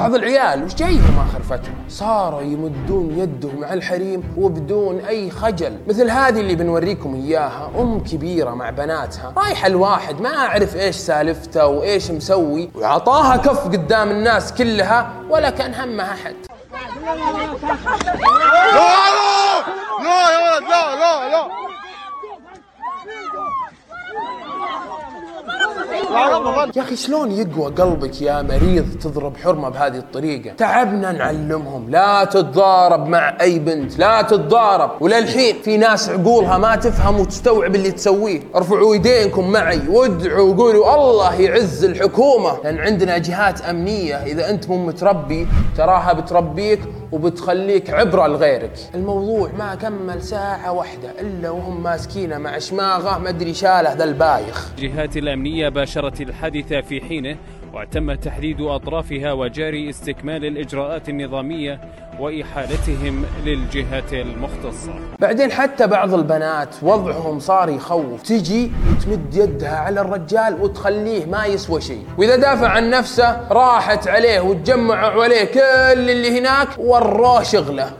بعض العيال وش جايهم اخر فتره صاروا يمدون يدهم على الحريم وبدون أي خجل. مثل هذه اللي بنوريكم إياها أم كبيرة مع بناتها. رايحة الواحد ما أعرف إيش سالفته وإيش مسوي. وعطاها كف قدام الناس كلها ولا كان همها أحد. لا لا ولد لا لا لا. يا أخي شلون يقوى قلبك يا مريض تضرب حرمة بهذه الطريقة؟ تعبنا نعلمهم لا تتضارب مع أي بنت لا تتضارب. وللحين في ناس عقولها ما تفهم وتستوعب اللي تسويه. ارفعوا ايدينكم معي وادعوا وقولوا الله يعز الحكومة. لأن عندنا جهات أمنية إذا أنت مو متربي تراها بتربيك وبتخليك عبره لغيرك الموضوع ما كمل ساعة واحدة إلا وهم ماسكينه مع شماغة ما أدري شاله ذا البايخ. الجهات الأمنية باشرت الحادث في حينه وتم تحديد أطرافها وجاري استكمال الإجراءات النظامية وإحالتهم للجهات المختصة. بعدين حتى بعض البنات وضعهم صار يخوف. تجي وتمد يدها على الرجال وتخليه ما يسوى شيء. وإذا دافع عن نفسه راحت عليه وتجمعوا عليه كل اللي هناك وروه شغلة.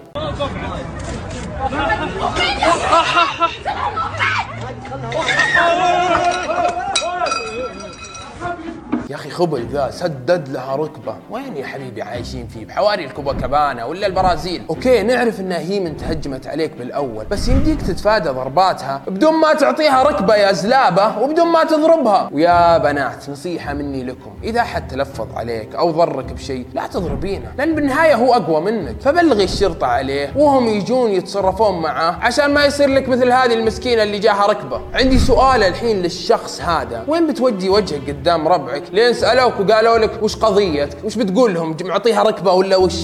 يا أخي خبل ذا سدد لها ركبة. وين يا حبيبي عايشين فيه؟ بحواري الكوباكابانا ولا البرازيل؟ okay نعرف انها هي من تهجمت عليك بالأول بس يمديك تتفادى ضرباتها. بدون ما تعطيها ركبة يا زلابة وبدون ما تضربها. ويا بنات نصيحة مني لكم. إذا حد تلفظ عليك أو ضرك بشيء لا تضربينه لأن بالنهايه هو أقوى منك. فبلغي الشرطة عليه وهم يجون يتصرفون معاه عشان ما يصير لك مثل هذه المسكينة اللي جاها ركبة. عندي سؤال الحين للشخص هذا. وين بتودي وجهك قدام ربعك لين سألوك وقالوا لك وش قضيتك؟ وش بتقول لهم؟ معطيها ركبة ولا وش؟